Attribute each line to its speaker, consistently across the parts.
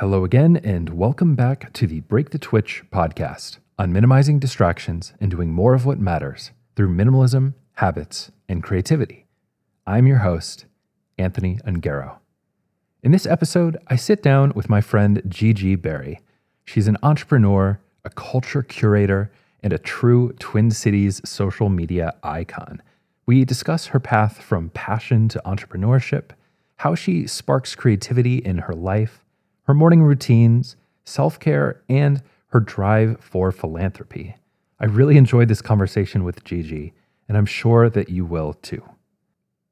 Speaker 1: Hello again, and welcome back to the Break the Twitch podcast on minimizing distractions and doing more of what matters through minimalism, habits, and creativity. I'm your host, Anthony Ungaro. In this episode, I sit down with my friend Gigi Berry. She's an entrepreneur, a culture curator, and a true Twin Cities social media icon. We discuss her path from passion to entrepreneurship, how she sparks creativity in her life, her morning routines, self care, and her drive for philanthropy. I really enjoyed this conversation with Gigi, and I'm sure that you will too.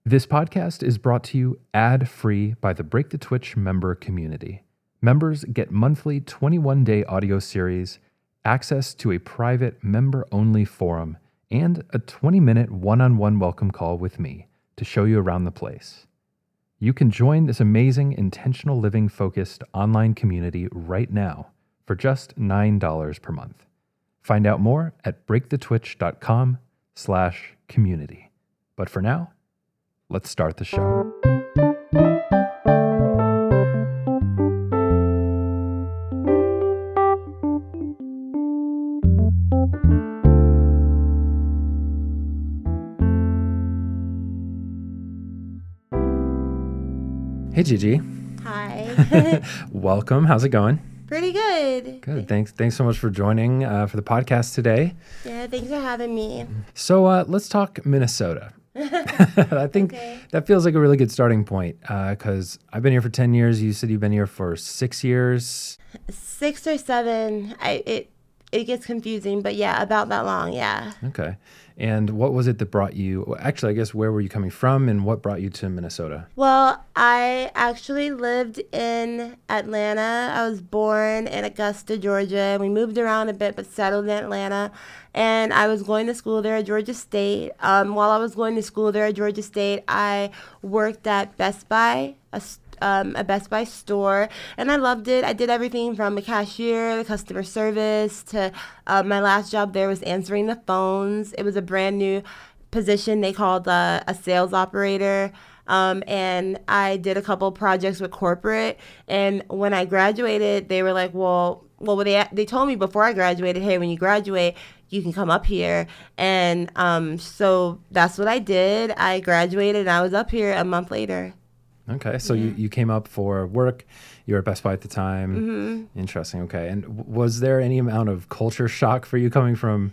Speaker 1: This podcast is brought to you ad free by the Break the Twitch member community. Members get monthly 21 day audio series, access to a private member only forum, and a 20 minute one on one welcome call with me to show you around the place. You can join this amazing intentional living focused online community right now for just $9 per month. Find out more at breakthetwitch.com slash community. But for now, let's start the show. Gigi,
Speaker 2: Hi.
Speaker 1: welcome. How's it going?
Speaker 2: Pretty good.
Speaker 1: Good. Thanks. Thanks so much for joining uh, for the podcast today.
Speaker 2: Yeah, thanks for having me.
Speaker 1: So uh, let's talk Minnesota. I think
Speaker 2: Okay.
Speaker 1: that feels like a really good starting point because I've been here for ten years. You said you've been here for six years.
Speaker 2: Six or seven. I it it gets confusing, but yeah, about that long. Yeah.
Speaker 1: Okay. And what was it that brought you? Actually, I guess where were you coming from, and what brought you to Minnesota?
Speaker 2: Well, I actually lived in Atlanta. I was born in Augusta, Georgia. We moved around a bit, but settled in Atlanta. And I was going to school there at Georgia State. Um, while I was going to school there at Georgia State, I worked at Best Buy, a, um, a Best Buy store, and I loved it. I did everything from the cashier, the customer service, to uh, my last job there was answering the phones. It was a brand new position they called uh, a sales operator. Um, and I did a couple projects with corporate. And when I graduated, they were like, "Well, well, they they told me before I graduated, hey, when you graduate, you can come up here." And um, so that's what I did. I graduated, and I was up here a month later.
Speaker 1: Okay, so you, you came up for work. You were at Best Buy at the time.
Speaker 2: Mm-hmm.
Speaker 1: Interesting. Okay, and w- was there any amount of culture shock for you coming from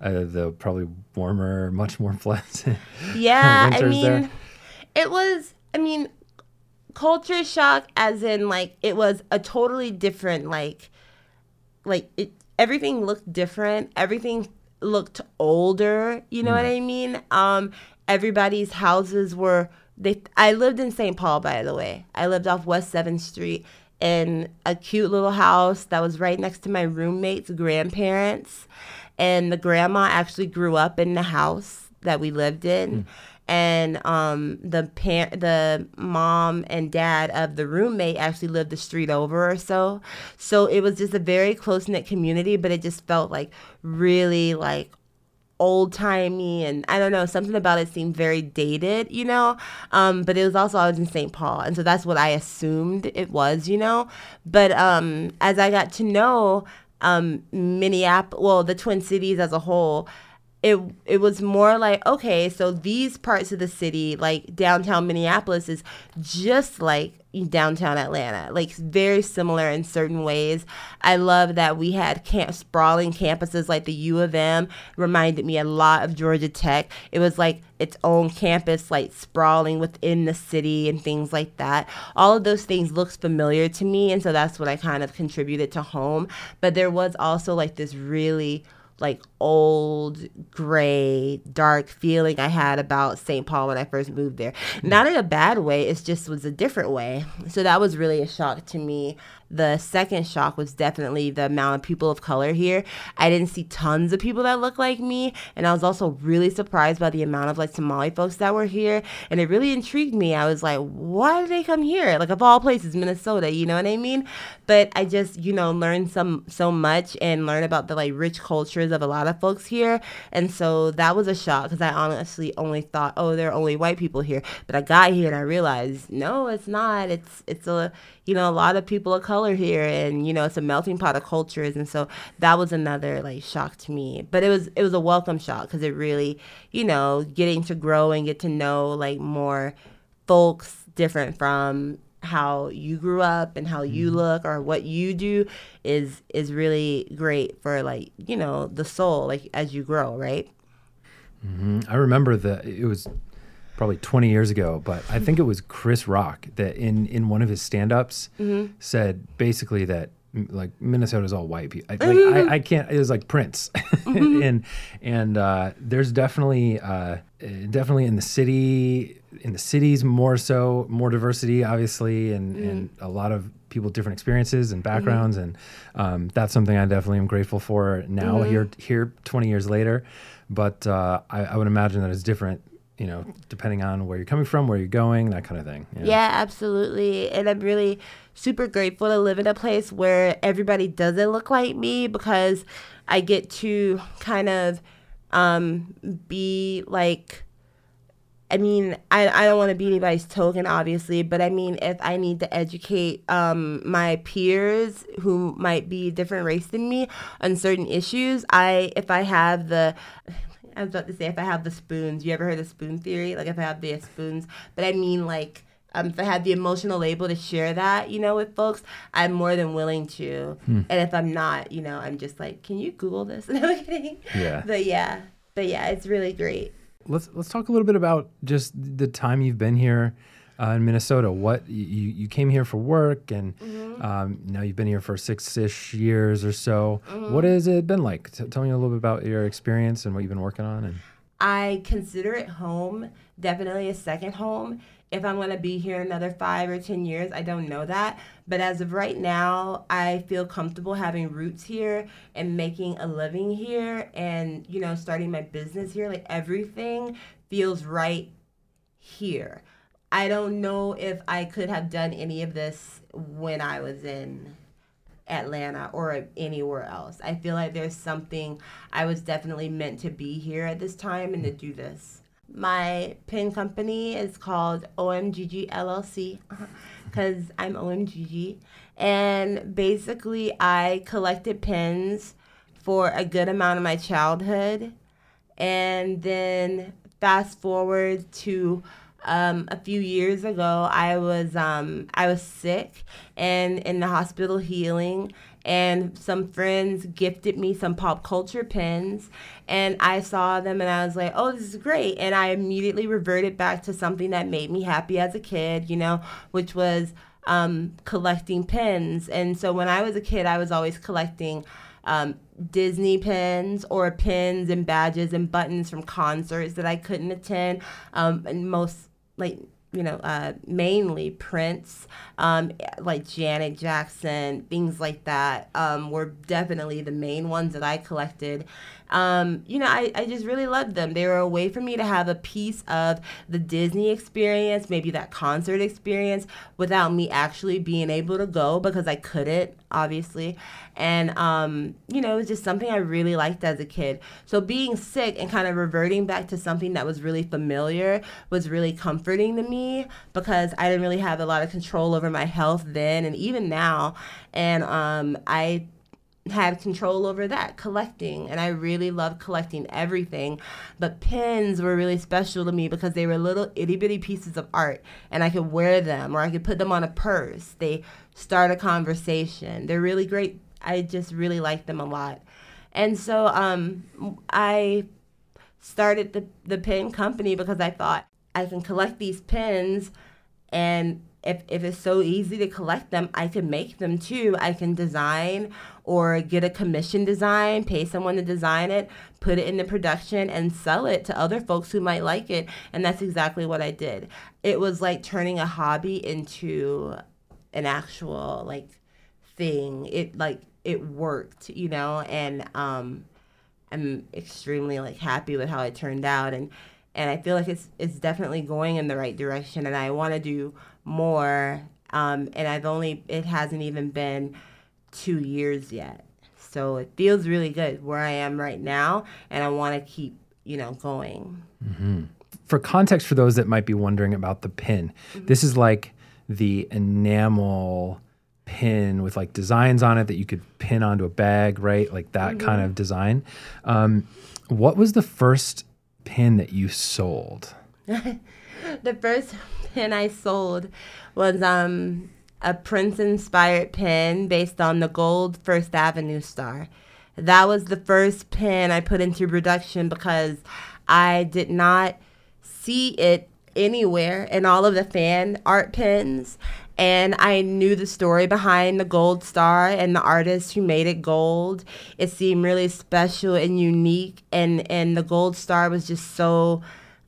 Speaker 1: uh, the probably warmer, much more pleasant?
Speaker 2: Yeah, I mean,
Speaker 1: there?
Speaker 2: it was. I mean, culture shock, as in like it was a totally different like, like it. Everything looked different. Everything looked older. You know what I mean? Um, everybody's houses were. They. I lived in St. Paul, by the way. I lived off West Seventh Street in a cute little house that was right next to my roommate's grandparents, and the grandma actually grew up in the house that we lived in and um, the par- the mom and dad of the roommate actually lived the street over or so. So it was just a very close knit community, but it just felt like really like old timey and I don't know something about it seemed very dated, you know. Um, but it was also I was in St. Paul, and so that's what I assumed it was, you know. But um, as I got to know um, Minneapolis, well, the Twin Cities as a whole, it it was more like okay, so these parts of the city, like downtown Minneapolis, is just like downtown Atlanta, like very similar in certain ways. I love that we had camp sprawling campuses like the U of M. Reminded me a lot of Georgia Tech. It was like its own campus, like sprawling within the city and things like that. All of those things looks familiar to me, and so that's what I kind of contributed to home. But there was also like this really like old, gray, dark feeling I had about St. Paul when I first moved there. Hmm. Not in a bad way, it just was a different way. So that was really a shock to me. The second shock was definitely the amount of people of color here. I didn't see tons of people that look like me, and I was also really surprised by the amount of like Somali folks that were here, and it really intrigued me. I was like, why did they come here? Like of all places, Minnesota, you know what I mean? But I just, you know, learned some so much and learn about the like rich cultures of a lot of folks here. And so that was a shock because I honestly only thought, oh, there are only white people here. But I got here and I realized, no, it's not. It's it's a you know a lot of people of color here, and you know it's a melting pot of cultures. And so that was another like shock to me. But it was it was a welcome shock because it really you know getting to grow and get to know like more folks different from how you grew up and how you mm-hmm. look or what you do is is really great for like you know the soul like as you grow right
Speaker 1: mm-hmm. i remember that it was probably 20 years ago but i think it was chris rock that in in one of his stand-ups mm-hmm. said basically that like Minnesota's all white people. I, like, I, I, can't. It was like Prince, mm-hmm. and and uh, there's definitely uh, definitely in the city in the cities more so more diversity obviously and mm-hmm. and a lot of people different experiences and backgrounds mm-hmm. and um, that's something I definitely am grateful for now mm-hmm. here here 20 years later. But uh, I, I would imagine that it's different you know, depending on where you're coming from, where you're going, that kind of thing.
Speaker 2: Yeah. yeah, absolutely. And I'm really super grateful to live in a place where everybody doesn't look like me because I get to kind of um, be like, I mean, I, I don't want to be anybody's token, obviously, but I mean, if I need to educate um, my peers who might be different race than me on certain issues, I if I have the I was about to say if I have the spoons. You ever heard the spoon theory? Like if I have the spoons, but I mean like um, if I have the emotional label to share that, you know, with folks, I'm more than willing to. Hmm. And if I'm not, you know, I'm just like, can you Google this? No I'm kidding. Yeah. But yeah, but yeah, it's really great.
Speaker 1: Let's let's talk a little bit about just the time you've been here uh, in Minnesota. What you you came here for work, and mm-hmm. um, now you've been here for six ish years or so. Mm-hmm. What has it been like? T- tell me a little bit about your experience and what you've been working on. And
Speaker 2: I consider it home, definitely a second home. If I'm going to be here another five or 10 years, I don't know that. But as of right now, I feel comfortable having roots here and making a living here and, you know, starting my business here. Like everything feels right here. I don't know if I could have done any of this when I was in Atlanta or anywhere else. I feel like there's something I was definitely meant to be here at this time and to do this. My pin company is called OMGG LLC because I'm OMGG. And basically, I collected pins for a good amount of my childhood. And then fast forward to um, a few years ago, I was um, I was sick and in the hospital healing, and some friends gifted me some pop culture pins, and I saw them and I was like, oh, this is great, and I immediately reverted back to something that made me happy as a kid, you know, which was um, collecting pins. And so when I was a kid, I was always collecting. Um, Disney pins or pins and badges and buttons from concerts that I couldn't attend. Um, and most like you know, uh, mainly Prince, um, like Janet Jackson, things like that um, were definitely the main ones that I collected um, you know, I, I just really loved them. They were a way for me to have a piece of the Disney experience, maybe that concert experience, without me actually being able to go because I couldn't, obviously. And, um, you know, it was just something I really liked as a kid. So being sick and kind of reverting back to something that was really familiar was really comforting to me because I didn't really have a lot of control over my health then and even now. And um, I had control over that collecting. And i really loved collecting everything. But pins were really special to me because they were little itty-bitty pieces of art and i could wear them or i could put them on a purse. They start a conversation. They're really great. I just really like them a lot. And so um, i started the, the pin company because i thought i can collect these pins and if, if it's so easy to collect them, I can make them too. I can design or get a commission design, pay someone to design it, put it into production, and sell it to other folks who might like it. And that's exactly what I did. It was like turning a hobby into an actual like thing. It like it worked, you know, and um I'm extremely like happy with how it turned out and and I feel like it's it's definitely going in the right direction and I want to do more um, and I've only it hasn't even been two years yet So it feels really good where I am right now, and I want to keep, you know, going.
Speaker 1: Mm-hmm. For context, for those that might be wondering about the pin, mm-hmm. this is like the enamel pin with like designs on it that you could pin onto a bag, right? Like that mm-hmm. kind of design. Um, what was the first pin that you sold?
Speaker 2: the first pin I sold was um, a Prince inspired pin based on the gold First Avenue star. That was the first pin I put into production because I did not see it anywhere in all of the fan art pins. And I knew the story behind the gold star and the artist who made it gold. It seemed really special and unique. And, and the gold star was just so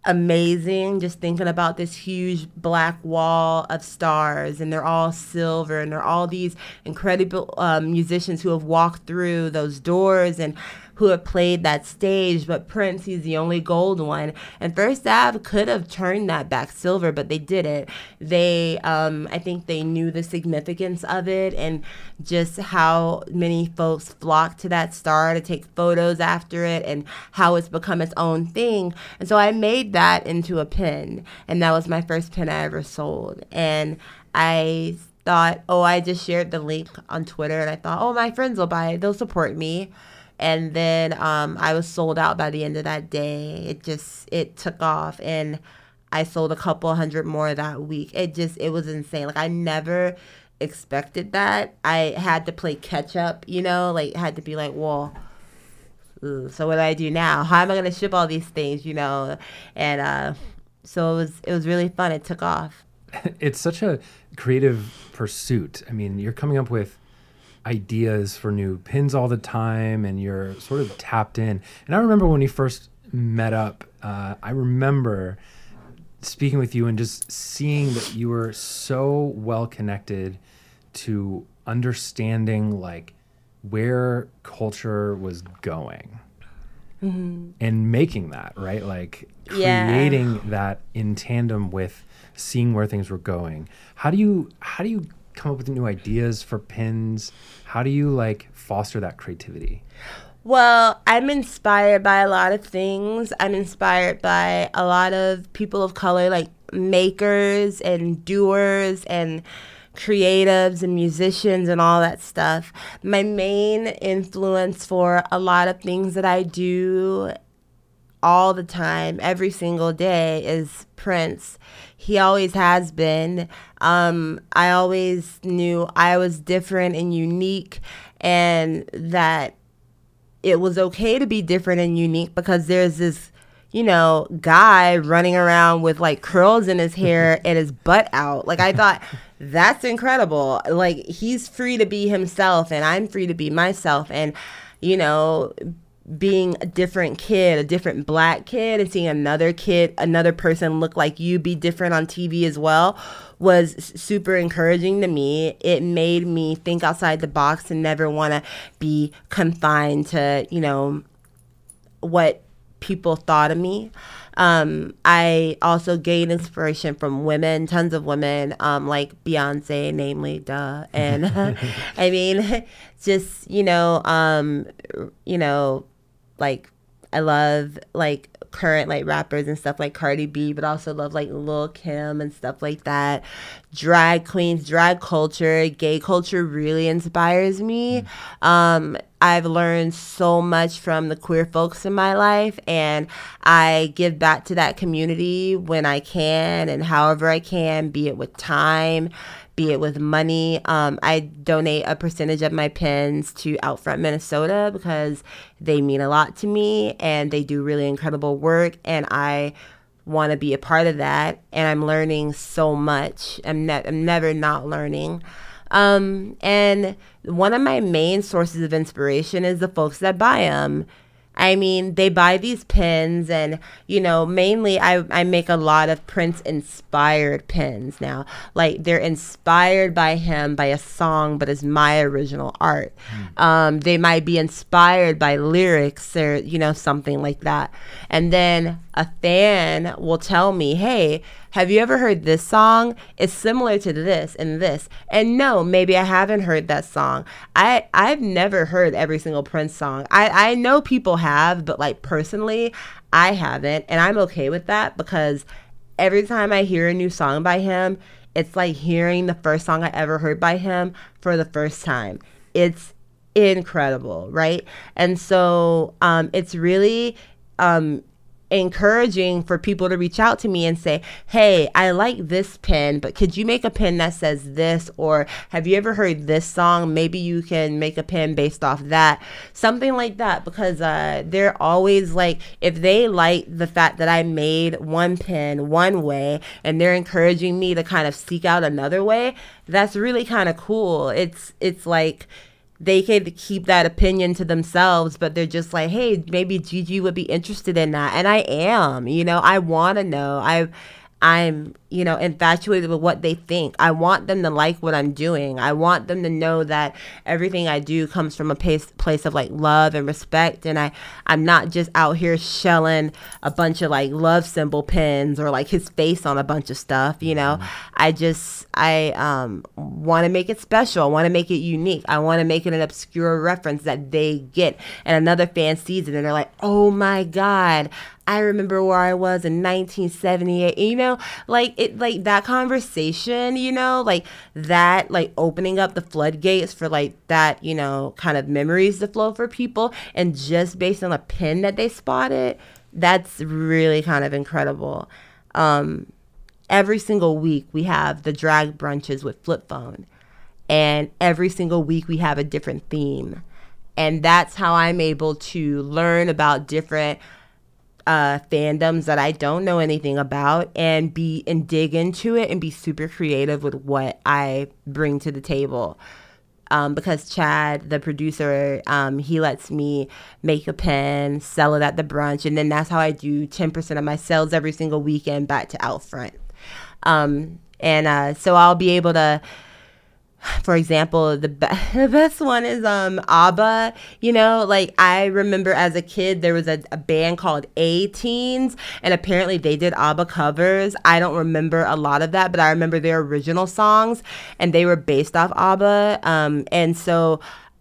Speaker 2: amazing just thinking about this huge black wall of stars and they're all silver and they're all these incredible um, musicians who have walked through those doors and who have played that stage, but Prince, he's the only gold one. And First Ave could have turned that back silver, but they didn't. They, um, I think they knew the significance of it and just how many folks flocked to that star to take photos after it and how it's become its own thing. And so I made that into a pin, and that was my first pin I ever sold. And I thought, oh, I just shared the link on Twitter, and I thought, oh, my friends will buy it, they'll support me and then um, I was sold out by the end of that day. It just it took off, and I sold a couple hundred more that week. It just it was insane. Like I never expected that. I had to play catch up, you know, like had to be like, well. so what do I do now? How am I gonna ship all these things, you know? And uh, so it was it was really fun. It took off.
Speaker 1: It's such a creative pursuit. I mean, you're coming up with ideas for new pins all the time and you're sort of tapped in. And I remember when we first met up, uh, I remember speaking with you and just seeing that you were so well connected to understanding like where culture was going mm-hmm. and making that right like creating yeah. that in tandem with seeing where things were going how do you how do you come up with new ideas for pins? How do you like foster that creativity?
Speaker 2: Well, I'm inspired by a lot of things. I'm inspired by a lot of people of color, like makers and doers and creatives and musicians and all that stuff. My main influence for a lot of things that I do all the time, every single day, is Prince. He always has been. Um, I always knew I was different and unique, and that it was okay to be different and unique because there's this you know, guy running around with like curls in his hair and his butt out. Like I thought that's incredible. Like he's free to be himself and I'm free to be myself and you know, being a different kid, a different black kid, and seeing another kid, another person look like you be different on TV as well was super encouraging to me. It made me think outside the box and never want to be confined to, you know, what people thought of me. Um, I also gained inspiration from women, tons of women, um, like Beyonce, namely, duh. And I mean, just you know, um, you know, like I love like current like rappers and stuff like Cardi B, but also love like Lil Kim and stuff like that. Drag queens, drag culture, gay culture really inspires me. Mm. Um, I've learned so much from the queer folks in my life, and I give back to that community when I can and however I can, be it with time, be it with money. Um, I donate a percentage of my pins to Outfront Minnesota because they mean a lot to me and they do really incredible work. And I want to be a part of that. And I'm learning so much. I'm, ne- I'm never not learning. Um, and one of my main sources of inspiration is the folks that buy them. I mean, they buy these pins, and you know, mainly I, I make a lot of Prince inspired pins now. Like they're inspired by him by a song, but it's my original art. Mm. Um, they might be inspired by lyrics or you know something like that, and then a fan will tell me, "Hey, have you ever heard this song? It's similar to this and this." And no, maybe I haven't heard that song. I I've never heard every single Prince song. I I know people have, but like personally, I haven't, and I'm okay with that because every time I hear a new song by him, it's like hearing the first song I ever heard by him for the first time. It's incredible, right? And so um, it's really um, encouraging for people to reach out to me and say, Hey, I like this pen, but could you make a pen that says this? Or have you ever heard this song? Maybe you can make a pen based off that. Something like that, because uh, they're always like, if they like the fact that I made one pen one way and they're encouraging me to kind of seek out another way, that's really kind of cool. It's, it's like, they could keep that opinion to themselves, but they're just like, hey, maybe Gigi would be interested in that. And I am, you know, I want to know. I I'm, you know, infatuated with what they think. I want them to like what I'm doing. I want them to know that everything I do comes from a place, place of like love and respect. And I, I'm not just out here shelling a bunch of like love symbol pins or like his face on a bunch of stuff. You know, mm-hmm. I just, I um, want to make it special. I want to make it unique. I want to make it an obscure reference that they get. And another fan sees it and they're like, oh my God, I remember where I was in 1978. You know, like it, like that conversation. You know, like that, like opening up the floodgates for like that. You know, kind of memories to flow for people, and just based on a pin that they spotted, that's really kind of incredible. Um, every single week we have the drag brunches with Flip Phone, and every single week we have a different theme, and that's how I'm able to learn about different uh, fandoms that I don't know anything about and be and dig into it and be super creative with what I bring to the table. Um, because Chad, the producer, um, he lets me make a pen, sell it at the brunch, and then that's how I do 10% of my sales every single weekend back to Outfront. Um, and uh, so I'll be able to for example, the, be- the best one is um ABBA. You know, like I remember as a kid there was a, a band called A-Teens, and apparently they did ABBA covers. I don't remember a lot of that, but I remember their original songs, and they were based off ABBA. Um, and so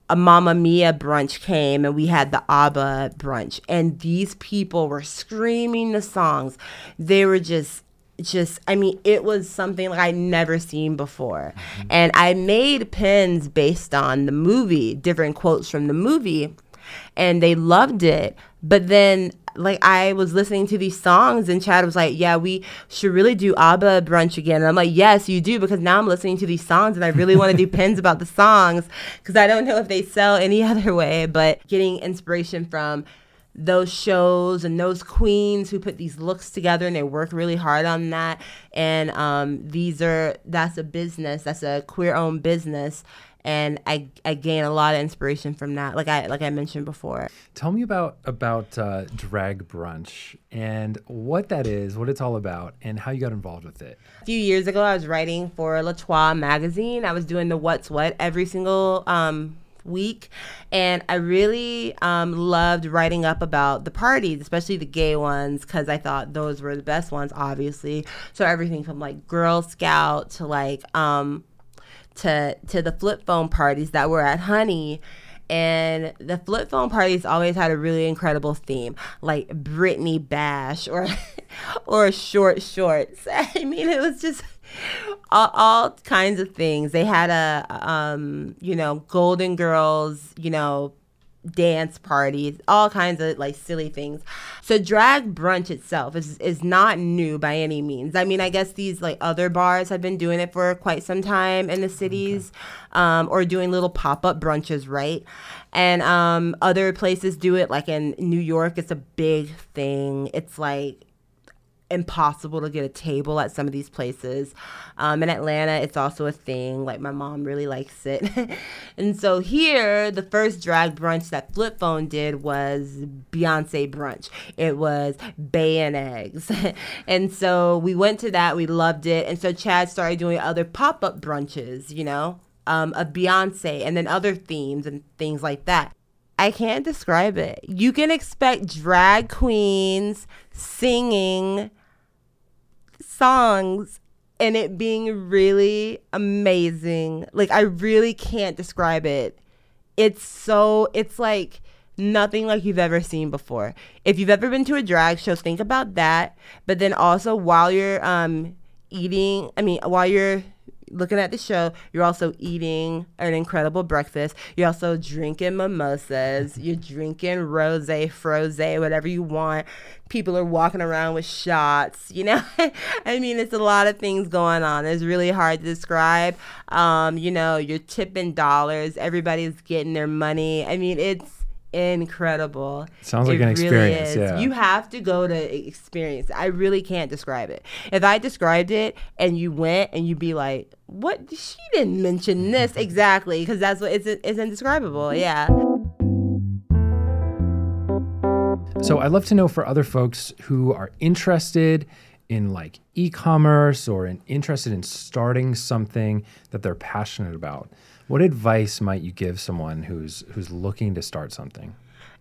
Speaker 2: a Mamma Mia brunch came and we had the ABBA brunch and these people were screaming the songs. They were just just I mean it was something like I'd never seen before. Mm-hmm. And I made pins based on the movie, different quotes from the movie, and they loved it. But then like I was listening to these songs and Chad was like, "Yeah, we should really do ABBA brunch again." And I'm like, "Yes, you do because now I'm listening to these songs and I really want to do pins about the songs because I don't know if they sell any other way, but getting inspiration from those shows and those queens who put these looks together and they work really hard on that. And um, these are that's a business that's a queer owned business. And I, I gain a lot of inspiration from that like i like i mentioned before.
Speaker 1: Tell me about about uh, drag brunch and what that is what it's all about and how you got involved with it.
Speaker 2: A few years ago i was writing for L'Etoile magazine. I was doing the what's what every single um, week. And I really um, loved writing up about the parties, especially the gay ones, because I thought those were the best ones, obviously. So everything from like Girl Scout to like, um, to, to the flip phone parties that were at Honey and the flip phone parties always had a really incredible theme, like Britney Bash or or short shorts. I mean, it was just all, all, kinds of things. They had a, um, you know, Golden Girls, you know, dance parties, all kinds of like silly things. So drag brunch itself is is not new by any means. I mean, I guess these like other bars have been doing it for quite some time in the cities, okay. um, or doing little pop up brunches, right? And um, other places do it. Like in New York, it's a big thing. It's like impossible to get a table at some of these places. Um, in Atlanta, it's also a thing. Like my mom really likes it. and so here, the first drag brunch that Flip Phone did was Beyonce brunch. It was Bey and Eggs. and so we went to that. We loved it. And so Chad started doing other pop up brunches, you know, um, of Beyonce and then other themes and things like that. I can't describe it. You can expect drag queens singing songs and it being really amazing. Like I really can't describe it. It's so it's like nothing like you've ever seen before. If you've ever been to a drag show, think about that. But then also while you're um eating, I mean while you're looking at the show, you're also eating an incredible breakfast. You're also drinking mimosas. You're drinking rose, froze, whatever you want. People are walking around with shots. You know, I mean, it's a lot of things going on. It's really hard to describe. Um, you know, you're tipping dollars. Everybody's getting their money. I mean, it's incredible.
Speaker 1: Sounds like
Speaker 2: it
Speaker 1: an experience.
Speaker 2: Really
Speaker 1: yeah.
Speaker 2: You have to go to experience. I really can't describe it. If I described it and you went and you'd be like, "What? She didn't mention this exactly," because that's what it's it's indescribable. Mm-hmm. Yeah.
Speaker 1: So I'd love to know for other folks who are interested in like e-commerce or in, interested in starting something that they're passionate about. What advice might you give someone who's who's looking to start something?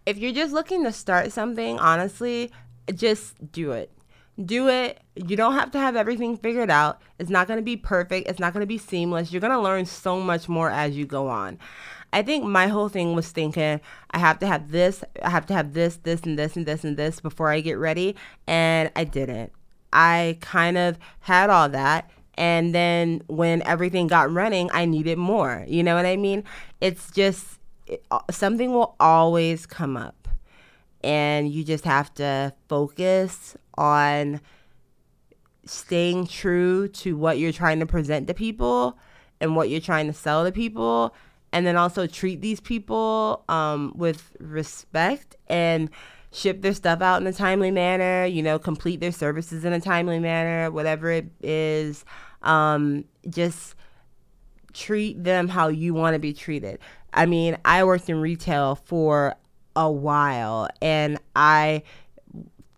Speaker 2: If you're just looking to start something, honestly, just do it. Do it. You don't have to have everything figured out. It's not going to be perfect. It's not going to be seamless. You're going to learn so much more as you go on. I think my whole thing was thinking I have to have this, I have to have this, this, and this, and this, and this before I get ready. And I didn't. I kind of had all that and then when everything got running, I needed more. You know what I mean? It's just it, something will always come up. And you just have to focus on staying true to what you're trying to present to people and what you're trying to sell to people. And then also treat these people um, with respect and ship their stuff out in a timely manner, you know, complete their services in a timely manner, whatever it is. Um, just treat them how you want to be treated. I mean, I worked in retail for a while and I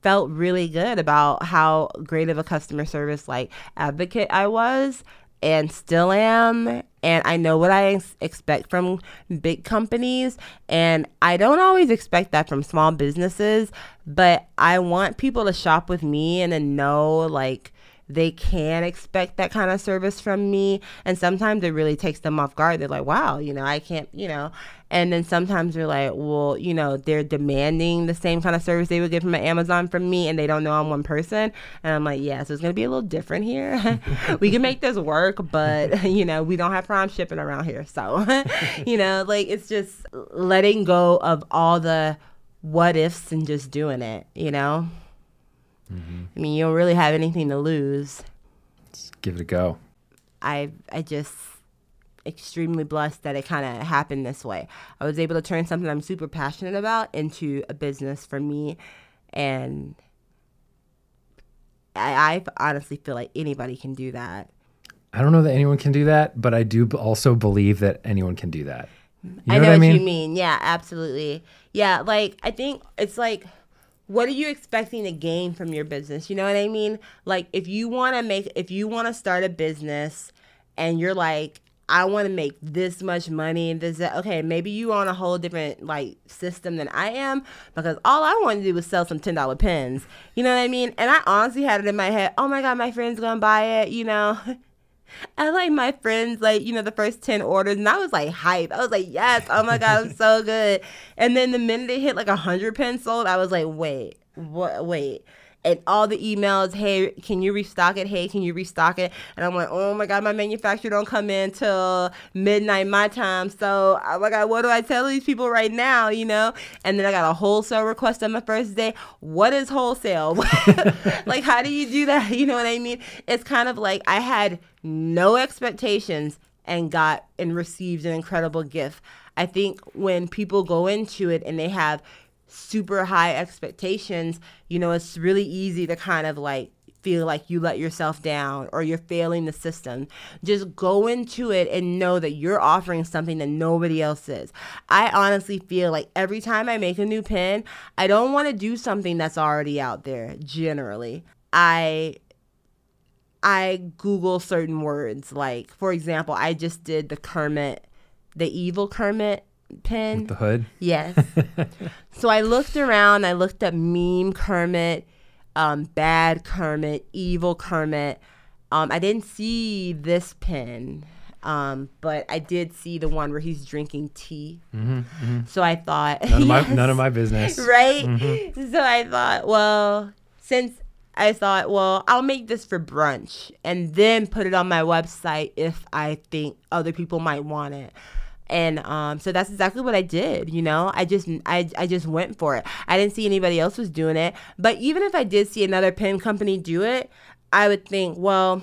Speaker 2: felt really good about how great of a customer service like advocate I was and still am and I know what I ex- expect from big companies and I don't always expect that from small businesses but I want people to shop with me and to know like they can expect that kind of service from me. And sometimes it really takes them off guard. They're like, wow, you know, I can't, you know. And then sometimes they're like, well, you know, they're demanding the same kind of service they would get from Amazon from me and they don't know I'm one person. And I'm like, yeah, so it's going to be a little different here. we can make this work, but, you know, we don't have prime shipping around here. So, you know, like it's just letting go of all the what ifs and just doing it, you know? Mm-hmm. I mean, you don't really have anything to lose.
Speaker 1: Let's give it a go.
Speaker 2: I I just extremely blessed that it kind of happened this way. I was able to turn something I'm super passionate about into a business for me, and I, I honestly feel like anybody can do that.
Speaker 1: I don't know that anyone can do that, but I do also believe that anyone can do that.
Speaker 2: You know I know what, I mean? you mean. Yeah, absolutely. Yeah, like I think it's like what are you expecting to gain from your business? You know what I mean? Like if you want to make if you want to start a business and you're like I want to make this much money and this okay, maybe you on a whole different like system than I am because all I wanted to do was sell some $10 pens. You know what I mean? And I honestly had it in my head, "Oh my god, my friend's going to buy it," you know. I like my friends, like, you know, the first 10 orders, and I was like hype. I was like, yes, oh my God, I'm so good. And then the minute it hit like a 100 pens sold, I was like, wait, what, wait and all the emails, hey, can you restock it? Hey, can you restock it? And I'm like, oh my God, my manufacturer don't come in till midnight my time. So I'm oh like, what do I tell these people right now? You know? And then I got a wholesale request on my first day. What is wholesale? like, how do you do that? You know what I mean? It's kind of like I had no expectations and got and received an incredible gift. I think when people go into it and they have super high expectations, you know, it's really easy to kind of like feel like you let yourself down or you're failing the system. Just go into it and know that you're offering something that nobody else is. I honestly feel like every time I make a new pin, I don't want to do something that's already out there generally. I I Google certain words. Like, for example, I just did the Kermit, the evil Kermit pin.
Speaker 1: The hood.
Speaker 2: Yes. so I looked around. I looked up meme Kermit, um, bad Kermit, evil Kermit. Um, I didn't see this pin, um, but I did see the one where he's drinking tea. So I thought,
Speaker 1: Mm-hmm, None of my
Speaker 2: yes,
Speaker 1: none of my business.
Speaker 2: right?
Speaker 1: Mm-hmm.
Speaker 2: So I thought, well, since I thought, well, I'll make this for brunch and then put it on my website if I think other people might want it. And um, so that's exactly what I did. You know, I just I, I just went for it. I didn't see anybody else was doing it. But even if I did see another pen company do it, I would think, well,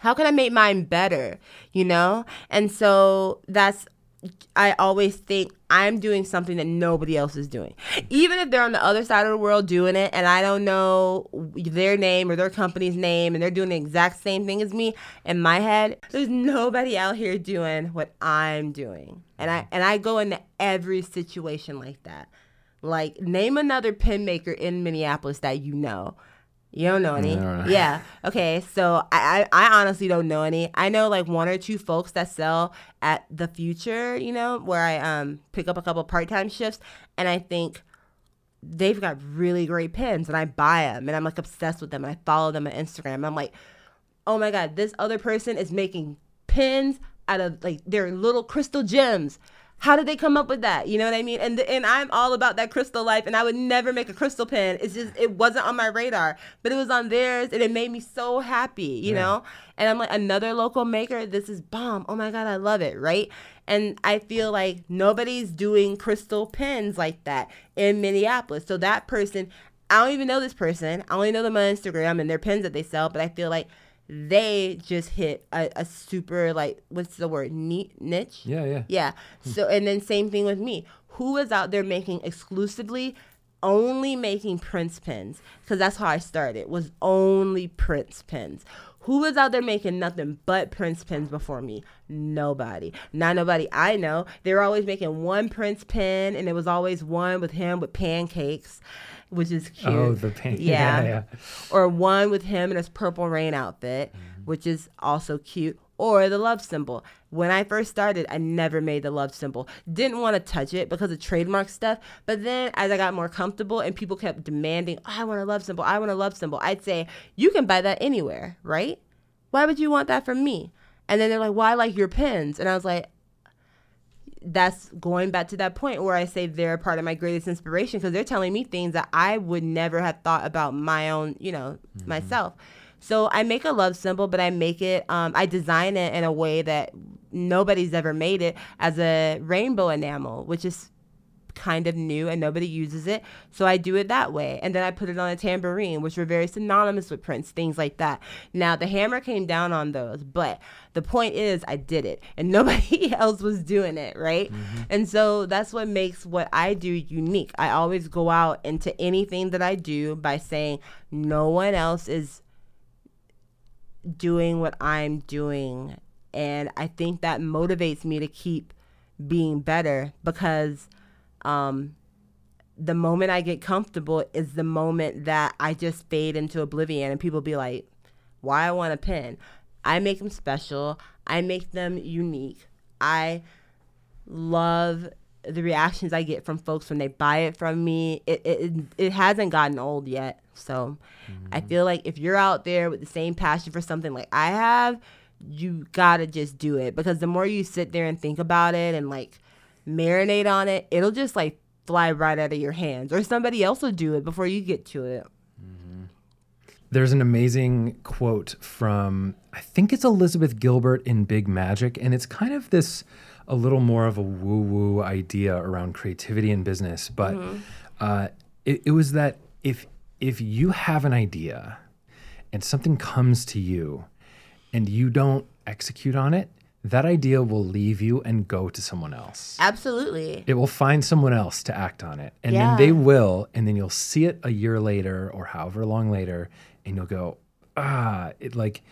Speaker 2: how can I make mine better? You know? And so that's I always think I'm doing something that nobody else is doing. Even if they're on the other side of the world doing it and I don't know their name or their company's name and they're doing the exact same thing as me in my head, there's nobody out here doing what I'm doing. And I and I go into every situation like that. Like name another pen maker in Minneapolis that you know. You don't know any. Yeah. Okay. So I, I, I honestly don't know any. I know like one or two folks that sell at the future, you know, where I um pick up a couple part time shifts and I think they've got really great pins and I buy them and I'm like obsessed with them and I follow them on Instagram. I'm like, oh my God, this other person is making pins out of like their little crystal gems. How did they come up with that? You know what I mean? And and I'm all about that crystal life, and I would never make a crystal pin. It's just it wasn't on my radar, but it was on theirs, and it made me so happy, you know. And I'm like another local maker. This is bomb. Oh my god, I love it, right? And I feel like nobody's doing crystal pins like that in Minneapolis. So that person, I don't even know this person. I only know them on Instagram and their pins that they sell, but I feel like they just hit a, a super like what's the word? Neat niche?
Speaker 1: Yeah, yeah.
Speaker 2: yeah. Hmm. So and then same thing with me. Who is out there making exclusively? Only making prince pins. Because that's how i started was only prince pins who was out there making nothing but prince pins before me nobody not nobody i know they were always making one prince pin and it was always one with him with pancakes which is cute
Speaker 1: Oh, the pain.
Speaker 2: yeah.
Speaker 1: Yeah, yeah.
Speaker 2: or one with him in his purple rain outfit, mm-hmm. which is also cute, or the love symbol. When I first started, I never made the love symbol. Didn't want to touch it because of trademark stuff. But then as I got more comfortable and people kept demanding, oh, I want a love symbol, I want a love symbol, I'd say, you can buy that anywhere, right? Why would you want that from me? And then they're like, well, I like your pins. And I was like, that's going back to that point where I say they're part of my greatest inspiration because they're telling me things that I would never have thought about my own, you know, mm-hmm. myself. So I make a love symbol, but I make it, um, I design it in a way that nobody's ever made it as a rainbow enamel, which is kind of new and nobody uses it. So I do it that way. And then I put it on a tambourine, which were very synonymous with Prince, things like that. Now the hammer came down on those, but the point is I did it and nobody else was doing it, right? And so that's what makes what I do unique. I always go out into anything that I do by saying no one else is doing what I'm doing. And I think that motivates me to keep being better because um, the moment I get comfortable is the moment that I just fade into oblivion and people be like, why I want a pen? I make them special. I make them unique. I love the reactions I get from folks when they buy it from me. It it, it hasn't gotten old yet. So I mm-hmm. feel like if you're out there with the same passion for something like I have, you gotta just do it because the more you sit there and think about it and like marinate on it, it'll just like fly right out of your hands or somebody else will do it before you get to it. Mm-hmm.
Speaker 1: There's an amazing quote from, I think it's Elizabeth Gilbert in Big Magic, and it's kind of this a little more of a woo woo idea around creativity in business. But uh, it, it was that if if you have an idea and something comes to you and you don't execute on it, that idea will leave you and go to someone else.
Speaker 2: Absolutely.
Speaker 1: It will find someone else to act on it. And
Speaker 2: Yeah.
Speaker 1: then they will, and then you'll see it a year later or however long later, and you'll go, ah, it like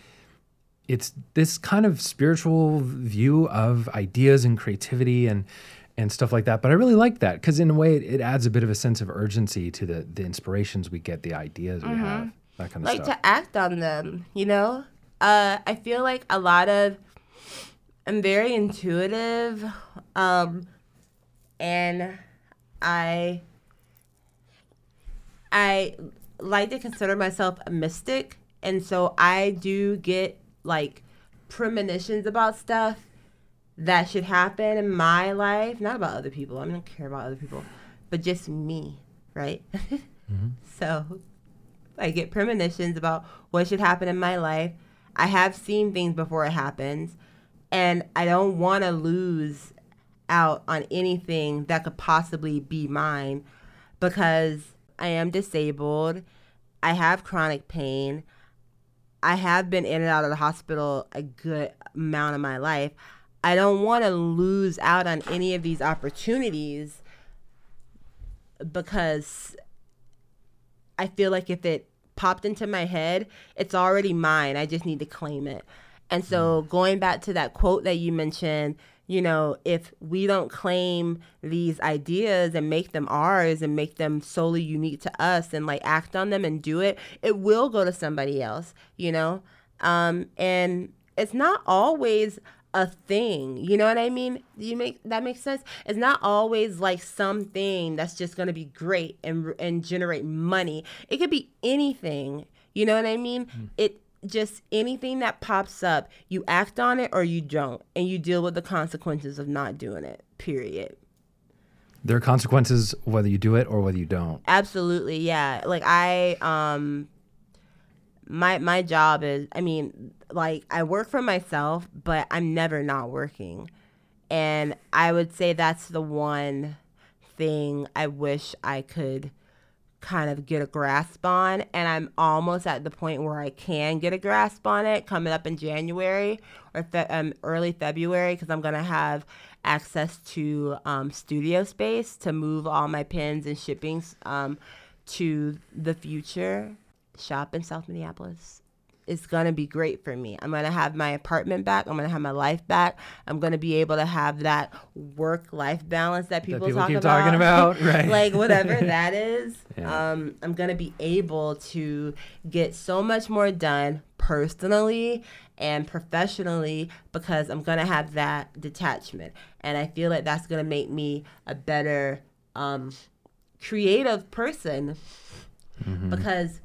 Speaker 1: it's this kind of spiritual view of ideas and creativity and and stuff like that. But I really like that because in a way it, it adds a bit of a sense of urgency to the the inspirations we get, the ideas we have, that kind of
Speaker 2: like
Speaker 1: stuff.
Speaker 2: Like to act on them, you know? Uh, I feel like a lot of I'm very intuitive, um, and I I like to consider myself a mystic, and so I do get like premonitions about stuff that should happen in my life, not about other people. I don't care about other people, but just me, right? mm-hmm. So I get premonitions about what should happen in my life. I have seen things before it happens, and I don't want to lose out on anything that could possibly be mine because I am disabled. I have chronic pain. I have been in and out of the hospital a good amount of my life. I don't want to lose out on any of these opportunities because I feel like if it popped into my head, it's already mine. I just need to claim it. And so, mm. going back to that quote that you mentioned, you know, if we don't claim these ideas and make them ours and make them solely unique to us and like act on them and do it, it will go to somebody else, you know? Um, and it's not always a thing. You know what I mean? You make that makes sense. It's not always like something that's just going to be great and and generate money. It could be anything. You know what I mean? Mm. It just anything that pops up, you act on it or you don't, and you deal with the consequences of not doing it. Period.
Speaker 1: There are consequences whether you do it or whether you don't.
Speaker 2: Absolutely, yeah. Like I um my my job is I mean, like I work for myself, but I'm never not working. And I would say that's the one thing I wish I could kind of get a grasp on and i'm almost at the point where i can get a grasp on it coming up in january or fe- um, early february because i'm going to have access to um, studio space to move all my pins and shippings um, to the future shop in south minneapolis is going to be great for me. I'm going to have my apartment back. I'm going to have my life back. I'm going to be able to have that work life balance that people, that people talk keep about.
Speaker 1: talking about, right?
Speaker 2: like whatever that is. Yeah. Um, I'm going to be able to get so much more done personally and professionally because I'm going to have that detachment. And I feel like that's going to make me a better um, creative person mm-hmm. because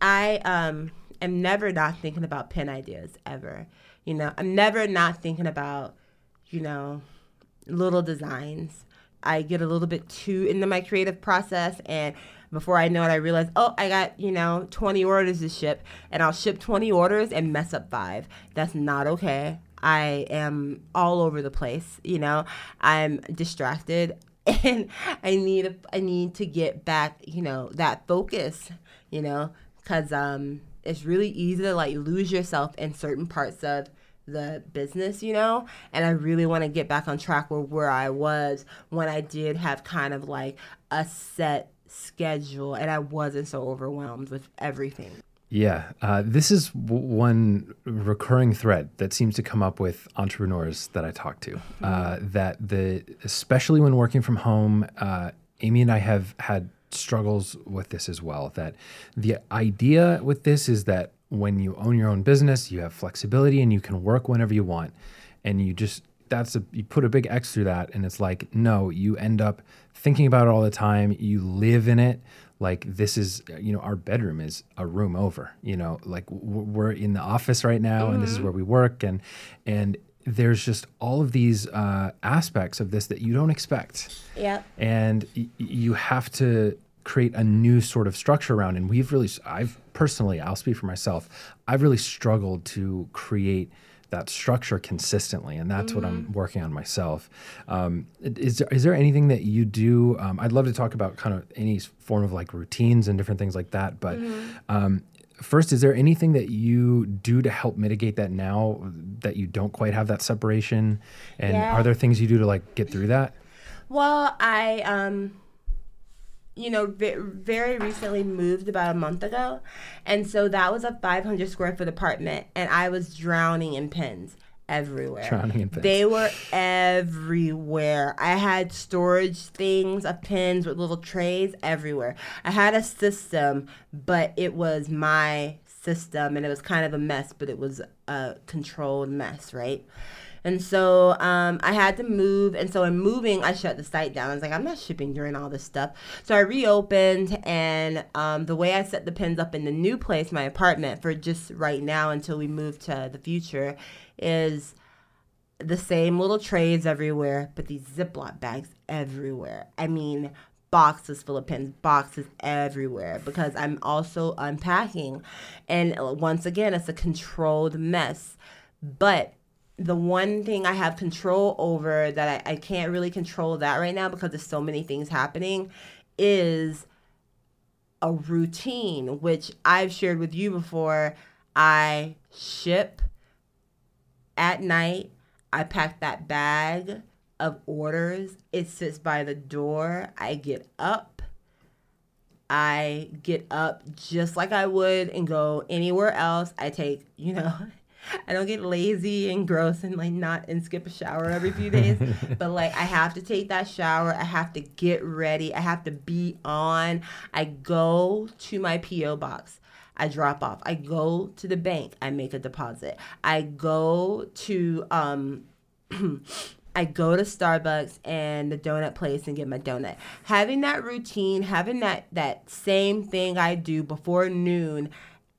Speaker 2: I um am never not thinking about pen ideas ever. You know, I'm never not thinking about, you know, little designs. I get a little bit too into my creative process and before I know it, I realize, oh, I got, you know, 20 orders to ship, and I'll ship 20 orders and mess up five. That's not okay. I am all over the place, you know, I'm distracted and I need I need to get back, you know, that focus, you know, cuz um it's really easy to like lose yourself in certain parts of the business, you know? And I really want to get back on track where, where I was when I did have kind of like a set schedule and I wasn't so overwhelmed with everything.
Speaker 1: Yeah, uh, this is w- one recurring thread that seems to come up with entrepreneurs that I talk to. Mm-hmm. Uh, that the especially when working from home, uh, Amy and I have had struggles with this as well. That the idea with this is that when you own your own business, you have flexibility and you can work whenever you want. And you just, that's a, you put a big X through that. And it's like, no, you end up thinking about it all the time. You live in it. Like this is, you know, our bedroom is a room over, you know, like we're in the office right now mm-hmm. and this is mm-hmm. where we work. And, and there's just all of these uh, aspects of this that you don't expect.
Speaker 2: Yeah.
Speaker 1: And y- you have to create a new sort of structure around. And we've really, I've personally, I'll speak for myself, I've really struggled to create that structure consistently and that's mm-hmm. what i'm mm-hmm. working on myself um, is, there, is there anything that you do um, i'd love to talk about kind of any form of like routines and different things like that but mm-hmm. um, first is there anything that you do to help mitigate that now that you don't quite have that separation and yeah. are there things you do to like get through that
Speaker 2: well i um you know, very recently moved about a month ago. And so that was a 500 square foot apartment, and I was drowning in pins everywhere.
Speaker 1: Drowning in pins.
Speaker 2: They were everywhere. I had storage things of pins with little trays everywhere. I had a system, but it was my system, and it was kind of a mess, but it was a controlled mess, right? And so um, I had to move. And so in moving, I shut the site down. I was like, I'm not shipping during all this stuff. So I reopened. And um, the way I set the pins up in the new place, my apartment, for just right now until we move to the future, is the same little trays everywhere, but these Ziploc bags everywhere. I mean, boxes full of pins, boxes everywhere because I'm also unpacking. And once again, it's a controlled mess. But the one thing I have control over that I, I can't really control that right now because there's so many things happening is a routine, which I've shared with you before. I ship at night, I pack that bag of orders. It sits by the door. I get up. I get up just like I would and go anywhere else. I take, you know, I don't get lazy and gross and like not and skip a shower every few days. but like I have to take that shower. I have to get ready. I have to be on. I go to my PO box. I drop off. I go to the bank. I make a deposit. I go to um I go to Starbucks and the donut place and get my donut. Having that routine, having that that same thing I do before noon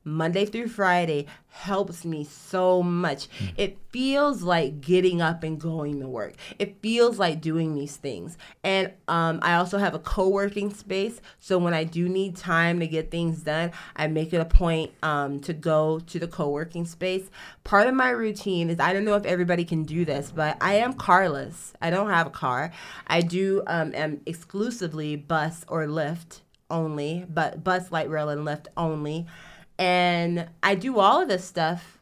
Speaker 2: Monday through Friday helps me so much. Mm. It feels like getting up and going to work. It feels like doing these things. And um, I also have a co working space. So when I do need time to get things done, I make it a point um, to go to the co working space. Part of my routine is I don't know if everybody can do this, but I am carless. I don't have a car. I do um, am exclusively bus or Lyft only, but bus, light rail, and Lyft only and I do all of this stuff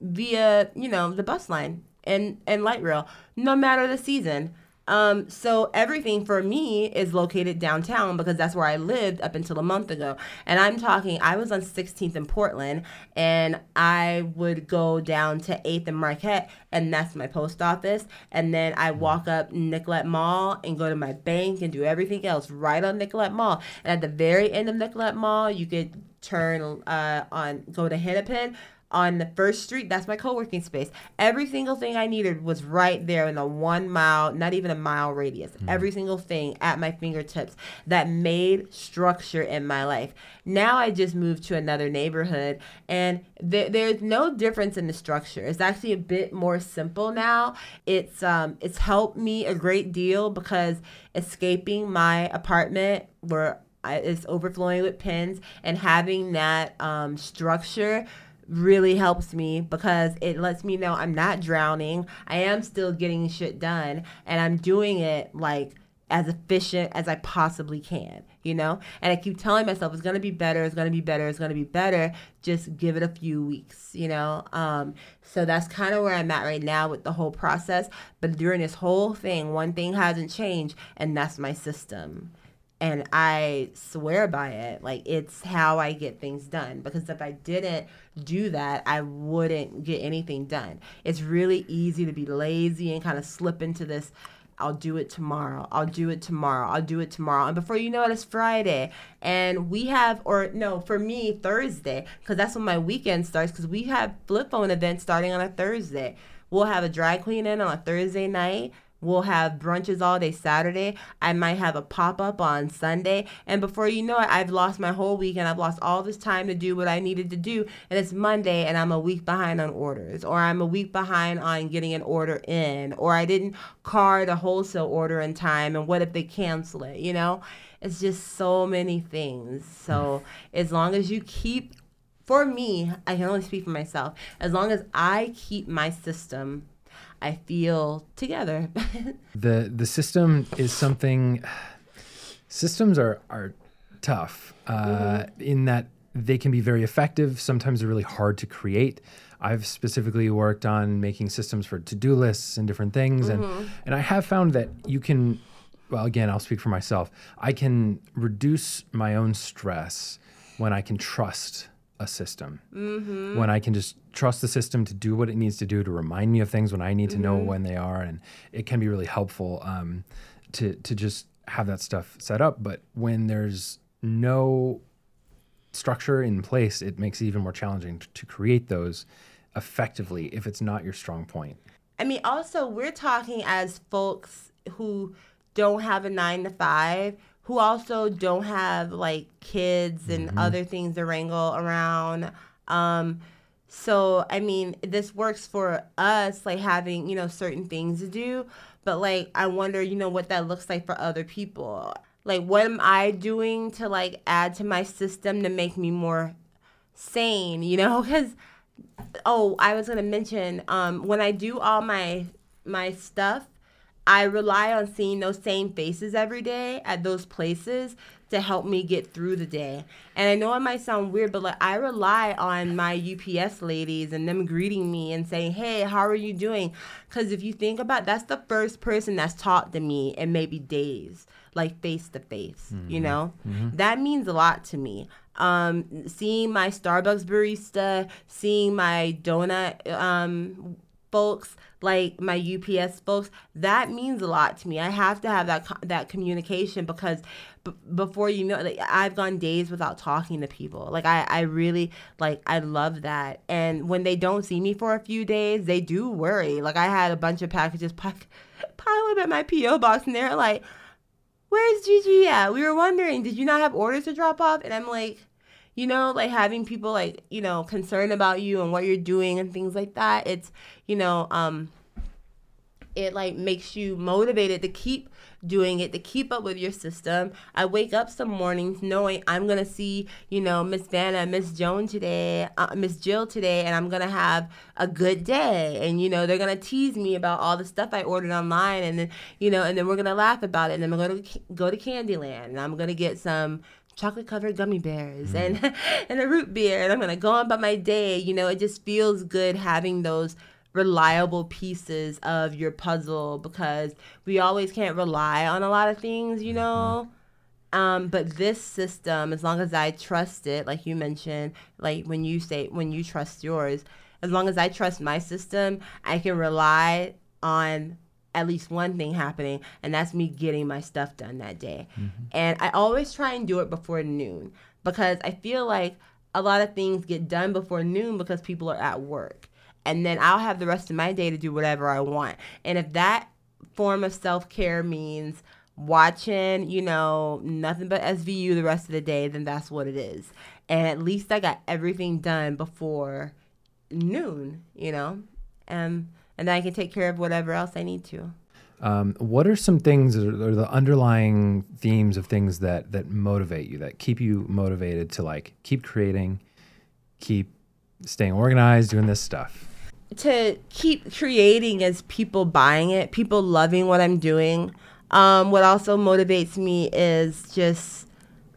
Speaker 2: via you know the bus line and and light rail, no matter the season. Um, so everything for me is located downtown because that's where I lived up until a month ago. And I'm talking, I was on 16th in Portland, and I would go down to 8th and Marquette, and that's my post office. And then I walk up Nicollet Mall and go to my bank and do everything else right on Nicollet Mall. And at the very end of Nicollet Mall, you could turn uh, on, go to Hennepin on the first street. That's my co-working space. Every single thing I needed was right there in a one mile, not even a mile radius. Mm. Every single thing at my fingertips that made structure in my life. Now I just moved to another neighborhood, and th- there's no difference in the structure. It's actually a bit more simple now. It's um, it's helped me a great deal because escaping my apartment where it's overflowing with pins and having that um, structure really helps me because it lets me know I'm not drowning. I am still getting shit done and I'm doing it like as efficient as I possibly can, you know? And I keep telling myself it's gonna be better, it's gonna be better, it's gonna be better. Just give it a few weeks, you know? Um, so that's kind of where I'm at right now with the whole process. But during this whole thing, one thing hasn't changed, and that's my system and I swear by it. Like it's how I get things done because if I didn't do that, I wouldn't get anything done. It's really easy to be lazy and kind of slip into this I'll do it tomorrow. I'll do it tomorrow. I'll do it tomorrow. And before you know it, it's Friday. And we have, or no, for me, Thursday, because that's when my weekend starts, because we have flip phone events starting on a Thursday. We'll have a dry clean in on a Thursday night. We'll have brunches all day Saturday. I might have a pop up on Sunday. And before you know it, I've lost my whole week and I've lost all this time to do what I needed to do. And it's Monday and I'm a week behind on orders, or I'm a week behind on getting an order in, or I didn't card a wholesale order in time. And what if they cancel it? You know, it's just so many things. So as long as you keep, for me, I can only speak for myself, as long as I keep my system I feel together.
Speaker 1: the the system is something. Systems are are tough uh, mm-hmm. in that they can be very effective. Sometimes they're really hard to create. I've specifically worked on making systems for to-do lists and different things, mm-hmm. and and I have found that you can. Well, again, I'll speak for myself. I can reduce my own stress when I can trust a system. Mm-hmm. When I can just trust the system to do what it needs to do to remind me of things when I need to mm-hmm. know when they are, and it can be really helpful um, to to just have that stuff set up. But when there's no structure in place, it makes it even more challenging to, to create those effectively if it's not your strong point.
Speaker 2: I mean, also, we're talking as folks who don't have a nine to five, who also don't have like kids and mm-hmm. other things to wrangle around. Um, so, I mean, this works for us, like having, you know, certain things to do. But, like, I wonder, you know, what that looks like for other people. Like, what am I doing to, like, add to my system to make me more sane, you know? Because oh, I was gonna mention um, when I do all my my stuff, I rely on seeing those same faces every day at those places to help me get through the day. And I know it might sound weird, but like I rely on my UPS ladies and them greeting me and saying, "Hey, how are you doing?" Cuz if you think about it, that's the first person that's talked to me in maybe days, like face to face, you mm-hmm. know? Mm-hmm. That means a lot to me um, seeing my Starbucks barista, seeing my donut um, folks, like my UPS folks, that means a lot to me. I have to have that that communication because b- before you know, like, I've gone days without talking to people. Like I, I really like I love that. And when they don't see me for a few days, they do worry. Like I had a bunch of packages pile up at my PO box, and they're like. Where's Gigi at? We were wondering, did you not have orders to drop off? And I'm like, you know, like having people like, you know, concerned about you and what you're doing and things like that. It's, you know, um it like makes you motivated to keep doing it to keep up with your system. I wake up some mornings knowing I'm gonna see, you know, Miss Vanna, Miss Joan today, uh, Miss Jill today, and I'm gonna have a good day. And you know, they're gonna tease me about all the stuff I ordered online, and then you know, and then we're gonna laugh about it, and then I'm gonna go to Candyland, and I'm gonna get some chocolate covered gummy bears mm. and and a root beer and I'm gonna go on about my day. You know, it just feels good having those reliable pieces of your puzzle because we always can't rely on a lot of things, you know. Mm-hmm. Um, but this system, as long as I trust it, like you mentioned, like when you say when you trust yours, as long as I trust my system, I can rely on at least one thing happening, and that's me getting my stuff done that day. Mm-hmm. And I always try and do it before noon because I feel like a lot of things get done before noon because people are at work. And then I'll have the rest of my day to do whatever I want. And if that form of self care means watching, you know, nothing but SVU the rest of the day, then that's what it is. And at least I got everything done before noon, you know? And and then I can take care of whatever else I need to.
Speaker 1: Um, what are some things or the underlying themes of things that that motivate you that keep you motivated to like keep creating keep staying organized doing this stuff?
Speaker 2: To keep creating is people buying it people loving what i'm doing. Um, what also motivates me is just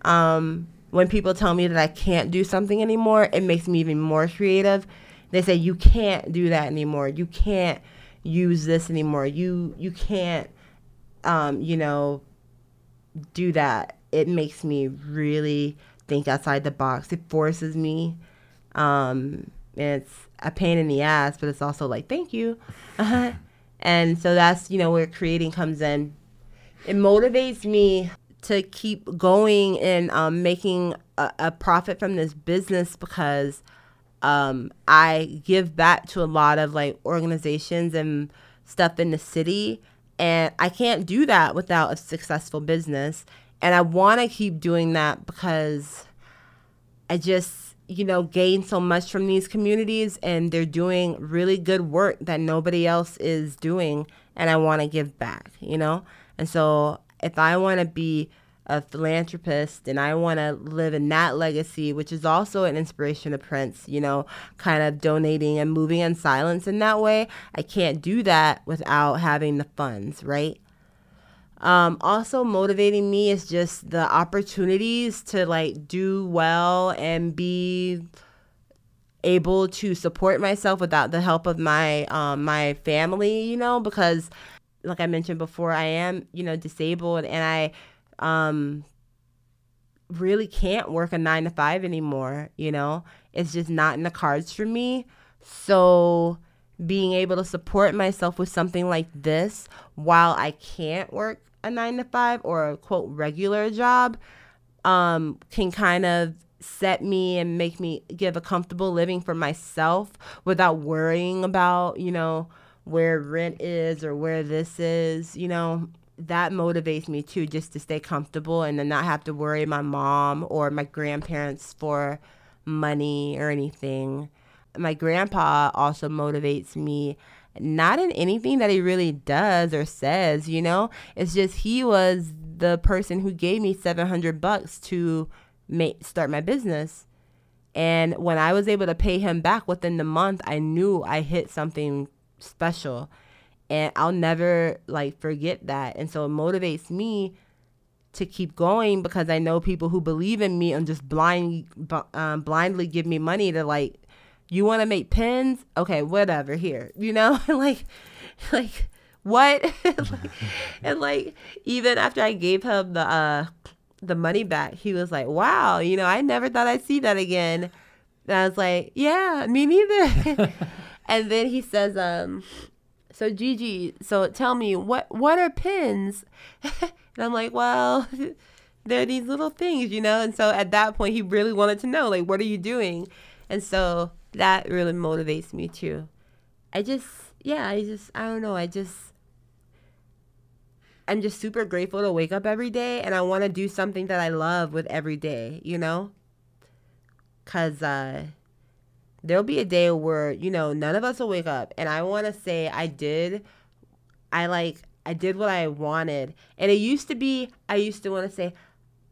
Speaker 2: um, when people tell me that i can't do something anymore it makes me even more creative they say you can't do that anymore. You can't use this anymore. You you can't um, you know do that. It makes me really think outside the box. It forces me. Um, and it's a pain in the ass, but it's also like thank you. Uh-huh. And so that's you know where creating comes in. It motivates me to keep going and um, making a, a profit from this business because um, I give back to a lot of like organizations and stuff in the city. And I can't do that without a successful business. And I want to keep doing that because I just, you know, gain so much from these communities and they're doing really good work that nobody else is doing. And I want to give back, you know? And so if I want to be a philanthropist and I want to live in that legacy, which is also an inspiration to Prince, you know, kind of donating and moving in silence in that way. I can't do that without having the funds, right? Um, also motivating me is just the opportunities to like do well and be able to support myself without the help of my um, my family, you know, because like I mentioned before, I am, you know, disabled and I um, really can't work a nine to five anymore. You know, it's just not in the cards for me. So being able to support myself with something like this while I can't work a nine to five or a quote regular job um, can kind of set me and make me give a comfortable living for myself without worrying about, you know, where rent is or where this is, you know, that motivates me too, just to stay comfortable and then not have to worry my mom or my grandparents for money or anything. My grandpa also motivates me not in anything that he really does or says, you know? It's just he was the person who gave me 700 bucks to make start my business. And when I was able to pay him back within the month, I knew I hit something special. And I'll never like forget that. And so it motivates me to keep going because I know people who believe in me and just blind um, blindly give me money to like you want to make pens? Okay, whatever. Here, you know, like, like what? like, and like even after I gave him the uh the money back, he was like, "Wow, you know, I never thought I'd see that again." And I was like, "Yeah, me neither." and then he says, "Um, so Gigi, so tell me what what are pins?" and I'm like, "Well." They're these little things, you know? And so at that point, he really wanted to know, like, what are you doing? And so that really motivates me too. I just, yeah, I just, I don't know. I just, I'm just super grateful to wake up every day and I want to do something that I love with every day, you know? Because uh, there'll be a day where, you know, none of us will wake up. And I want to say I did, I like, I did what I wanted. And it used to be, I used to want to say,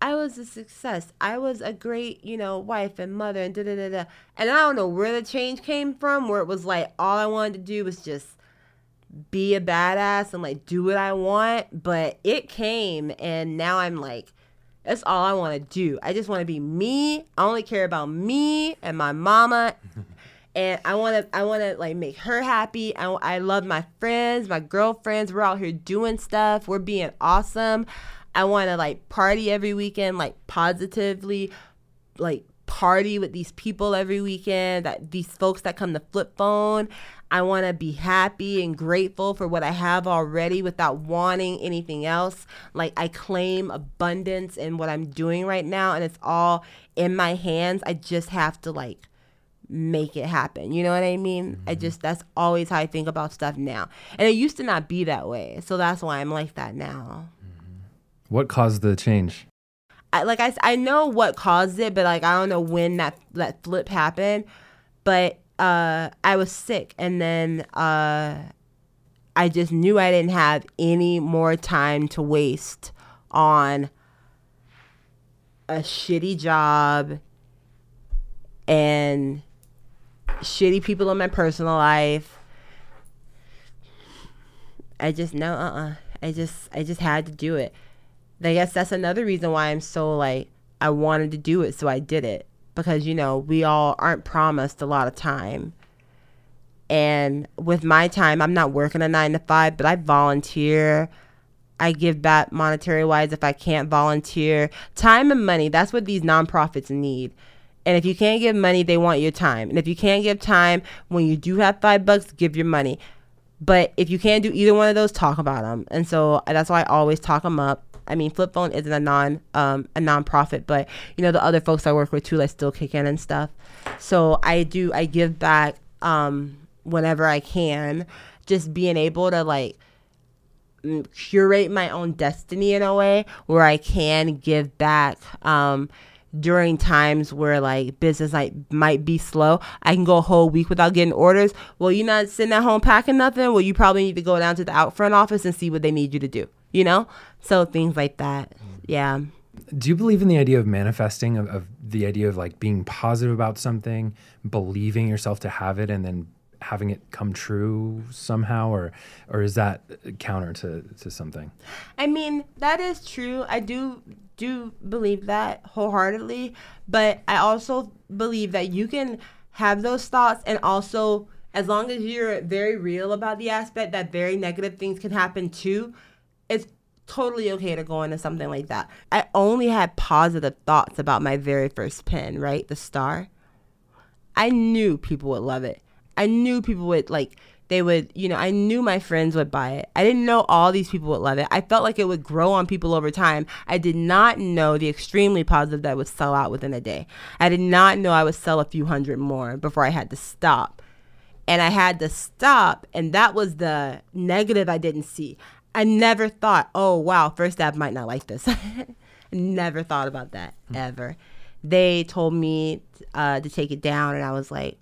Speaker 2: I was a success. I was a great, you know, wife and mother and da da da da. And I don't know where the change came from, where it was like all I wanted to do was just be a badass and like do what I want. But it came, and now I'm like, that's all I want to do. I just want to be me. I only care about me and my mama. and I want to I want to like make her happy. I, I love my friends, my girlfriends. We're out here doing stuff. We're being awesome. I want to like party every weekend, like positively, like party with these people every weekend, that these folks that come to flip phone. I want to be happy and grateful for what I have already without wanting anything else. Like I claim abundance in what I'm doing right now and it's all in my hands. I just have to like make it happen. You know what I mean? Mm-hmm. I just that's always how I think about stuff now. And it used to not be that way. So that's why I'm like that now.
Speaker 1: What caused the change?
Speaker 2: I, like I, I know what caused it, but like I don't know when that that flip happened. But uh, I was sick, and then uh, I just knew I didn't have any more time to waste on a shitty job and shitty people in my personal life. I just know, uh, uh-uh. I just, I just had to do it. I guess that's another reason why I'm so like I wanted to do it, so I did it because you know we all aren't promised a lot of time. And with my time, I'm not working a nine to five, but I volunteer. I give back monetary wise if I can't volunteer. Time and money, that's what these nonprofits need. And if you can't give money, they want your time. And if you can't give time, when you do have five bucks, give your money. But if you can't do either one of those, talk about them. And so that's why I always talk them up. I mean, Flip Phone isn't a non um, a nonprofit, but you know the other folks I work with too, like still kick in and stuff. So I do I give back um, whenever I can. Just being able to like curate my own destiny in a way where I can give back. Um, during times where like business like might be slow, I can go a whole week without getting orders. Well, you're not sitting at home packing nothing. Well, you probably need to go down to the Outfront office and see what they need you to do. You know, so things like that. Yeah.
Speaker 1: Do you believe in the idea of manifesting, of, of the idea of like being positive about something, believing yourself to have it, and then having it come true somehow or or is that counter to to something
Speaker 2: i mean that is true i do do believe that wholeheartedly but i also believe that you can have those thoughts and also as long as you're very real about the aspect that very negative things can happen too it's totally okay to go into something like that i only had positive thoughts about my very first pen right the star i knew people would love it I knew people would like they would, you know, I knew my friends would buy it. I didn't know all these people would love it. I felt like it would grow on people over time. I did not know the extremely positive that would sell out within a day. I did not know I would sell a few hundred more before I had to stop. and I had to stop. And that was the negative I didn't see. I never thought, oh, wow, First Ave might not like this. never thought about that mm. ever. They told me uh, to take it down, and I was like,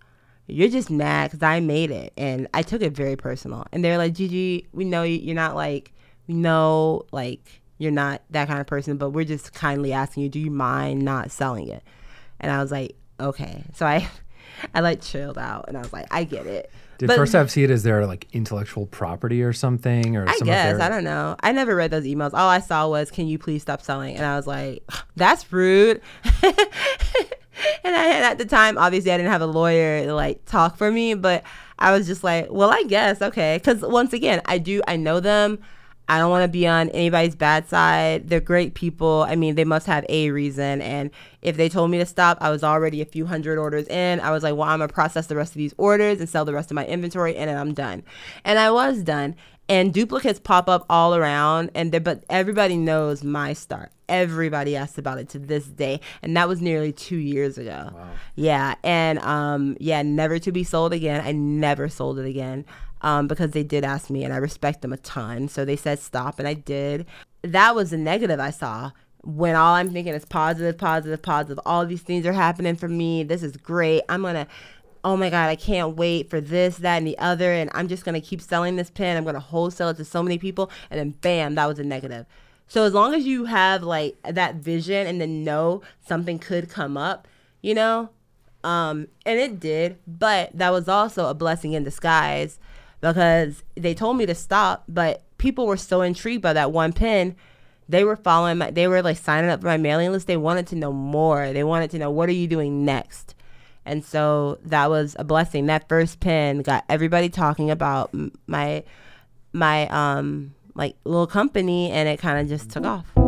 Speaker 2: you're just mad because I made it. And I took it very personal. And they're like, Gigi, we know you're not like, we know like you're not that kind of person, but we're just kindly asking you, do you mind not selling it? And I was like, okay. So I, I like chilled out and I was like, I get it.
Speaker 1: Did but, First Ave see it as their like intellectual property or something? Or
Speaker 2: I guess their... I don't know. I never read those emails. All I saw was, "Can you please stop selling?" And I was like, "That's rude." and I had at the time, obviously, I didn't have a lawyer to like talk for me, but I was just like, "Well, I guess okay." Because once again, I do I know them. I don't want to be on anybody's bad side. They're great people. I mean, they must have a reason. And if they told me to stop, I was already a few hundred orders in. I was like, well, I'm going to process the rest of these orders and sell the rest of my inventory, and then I'm done. And I was done. And duplicates pop up all around, and but everybody knows my start. Everybody asked about it to this day, and that was nearly two years ago. Wow. Yeah, and um, yeah, never to be sold again. I never sold it again um, because they did ask me and I respect them a ton. So they said stop and I did. That was the negative I saw when all I'm thinking is positive, positive, positive. All these things are happening for me. This is great. I'm going to, oh my God, I can't wait for this, that, and the other. And I'm just going to keep selling this pen. I'm going to wholesale it to so many people. And then bam, that was a negative. So as long as you have like that vision and then know something could come up, you know, um, and it did, but that was also a blessing in disguise because they told me to stop, but people were so intrigued by that one pin. They were following my, they were like signing up for my mailing list. They wanted to know more. They wanted to know, what are you doing next? And so that was a blessing. That first pin got everybody talking about my, my, um, like little company and it kind of just took off.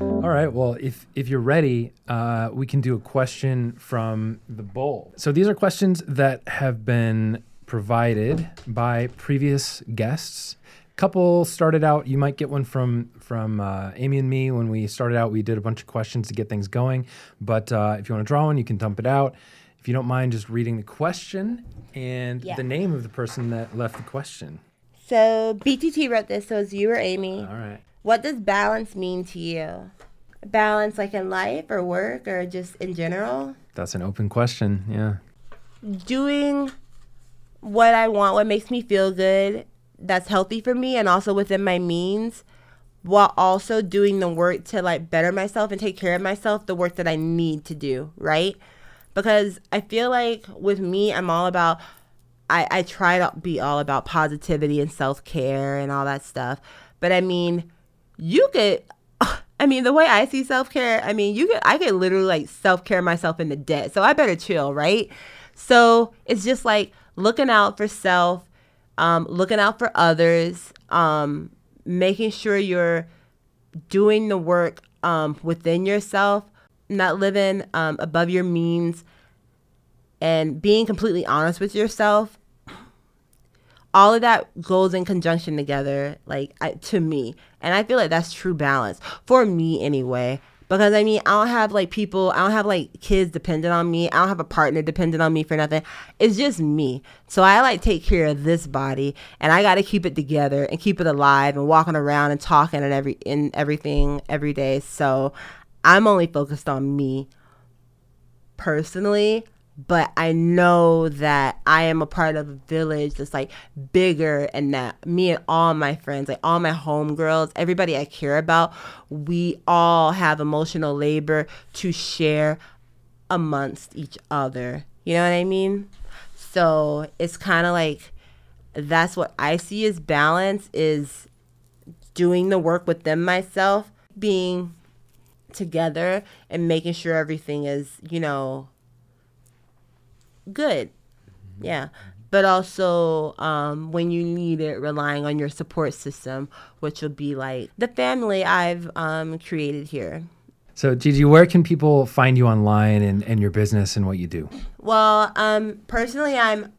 Speaker 1: All right. Well, if if you're ready, uh, we can do a question from the bowl. So these are questions that have been provided by previous guests. Couple started out. You might get one from from uh, Amy and me when we started out. We did a bunch of questions to get things going. But uh, if you want to draw one, you can dump it out. If you don't mind, just reading the question and yeah. the name of the person that left the question.
Speaker 2: So BTT wrote this. So it's you or Amy.
Speaker 1: All right.
Speaker 2: What does balance mean to you? balance like in life or work or just in general?
Speaker 1: That's an open question. Yeah.
Speaker 2: Doing what I want, what makes me feel good, that's healthy for me and also within my means, while also doing the work to like better myself and take care of myself, the work that I need to do, right? Because I feel like with me, I'm all about I, I try to be all about positivity and self care and all that stuff. But I mean, you could I mean, the way I see self care, I mean, you could I could literally like self care myself in the debt. So I better chill, right? So it's just like looking out for self, um, looking out for others, um, making sure you're doing the work um, within yourself, not living um, above your means, and being completely honest with yourself all of that goes in conjunction together like I, to me and i feel like that's true balance for me anyway because i mean i don't have like people i don't have like kids dependent on me i don't have a partner dependent on me for nothing. It's just me. So i like take care of this body and i got to keep it together and keep it alive and walking around and talking and every in everything every day. So i'm only focused on me personally but I know that I am a part of a village that's like bigger and that me and all my friends, like all my homegirls, everybody I care about, we all have emotional labor to share amongst each other. You know what I mean? So it's kind of like that's what I see as balance is doing the work within myself, being together and making sure everything is, you know, good. Yeah. But also, um, when you need it, relying on your support system, which will be like the family I've um, created here.
Speaker 1: So, Gigi, where can people find you online and, and your business and what you do?
Speaker 2: Well, um, personally, I'm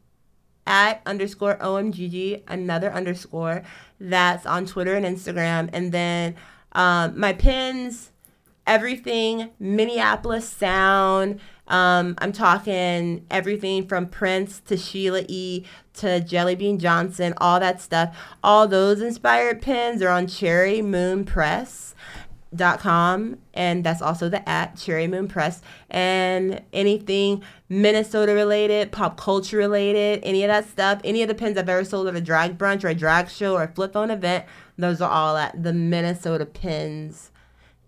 Speaker 2: at underscore OMGG, another underscore that's on Twitter and Instagram. And then um, my pins, everything, Minneapolis Sound, Um, I'm talking everything from Prince to Sheila E. to Jellybean Johnson, all that stuff. All those inspired pins are on Cherry Moon Press dot com and that's also the at cherry moon press and anything minnesota related pop culture related any of that stuff any of the pins i've ever sold at a drag brunch or a drag show or a flip phone event those are all at the minnesota pins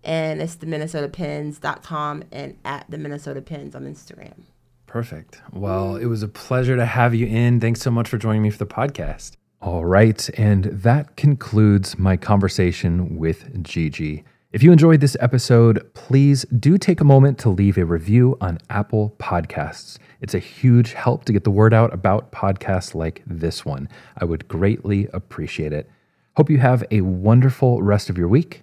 Speaker 2: and it's the minnesotapins.com and at the minnesota pins on instagram
Speaker 1: Perfect. Well, it was a pleasure to have you in. Thanks so much for joining me for the podcast. All right. And that concludes my conversation with Gigi. If you enjoyed this episode, please do take a moment to leave a review on Apple Podcasts. It's a huge help to get the word out about podcasts like this one. I would greatly appreciate it. Hope you have a wonderful rest of your week,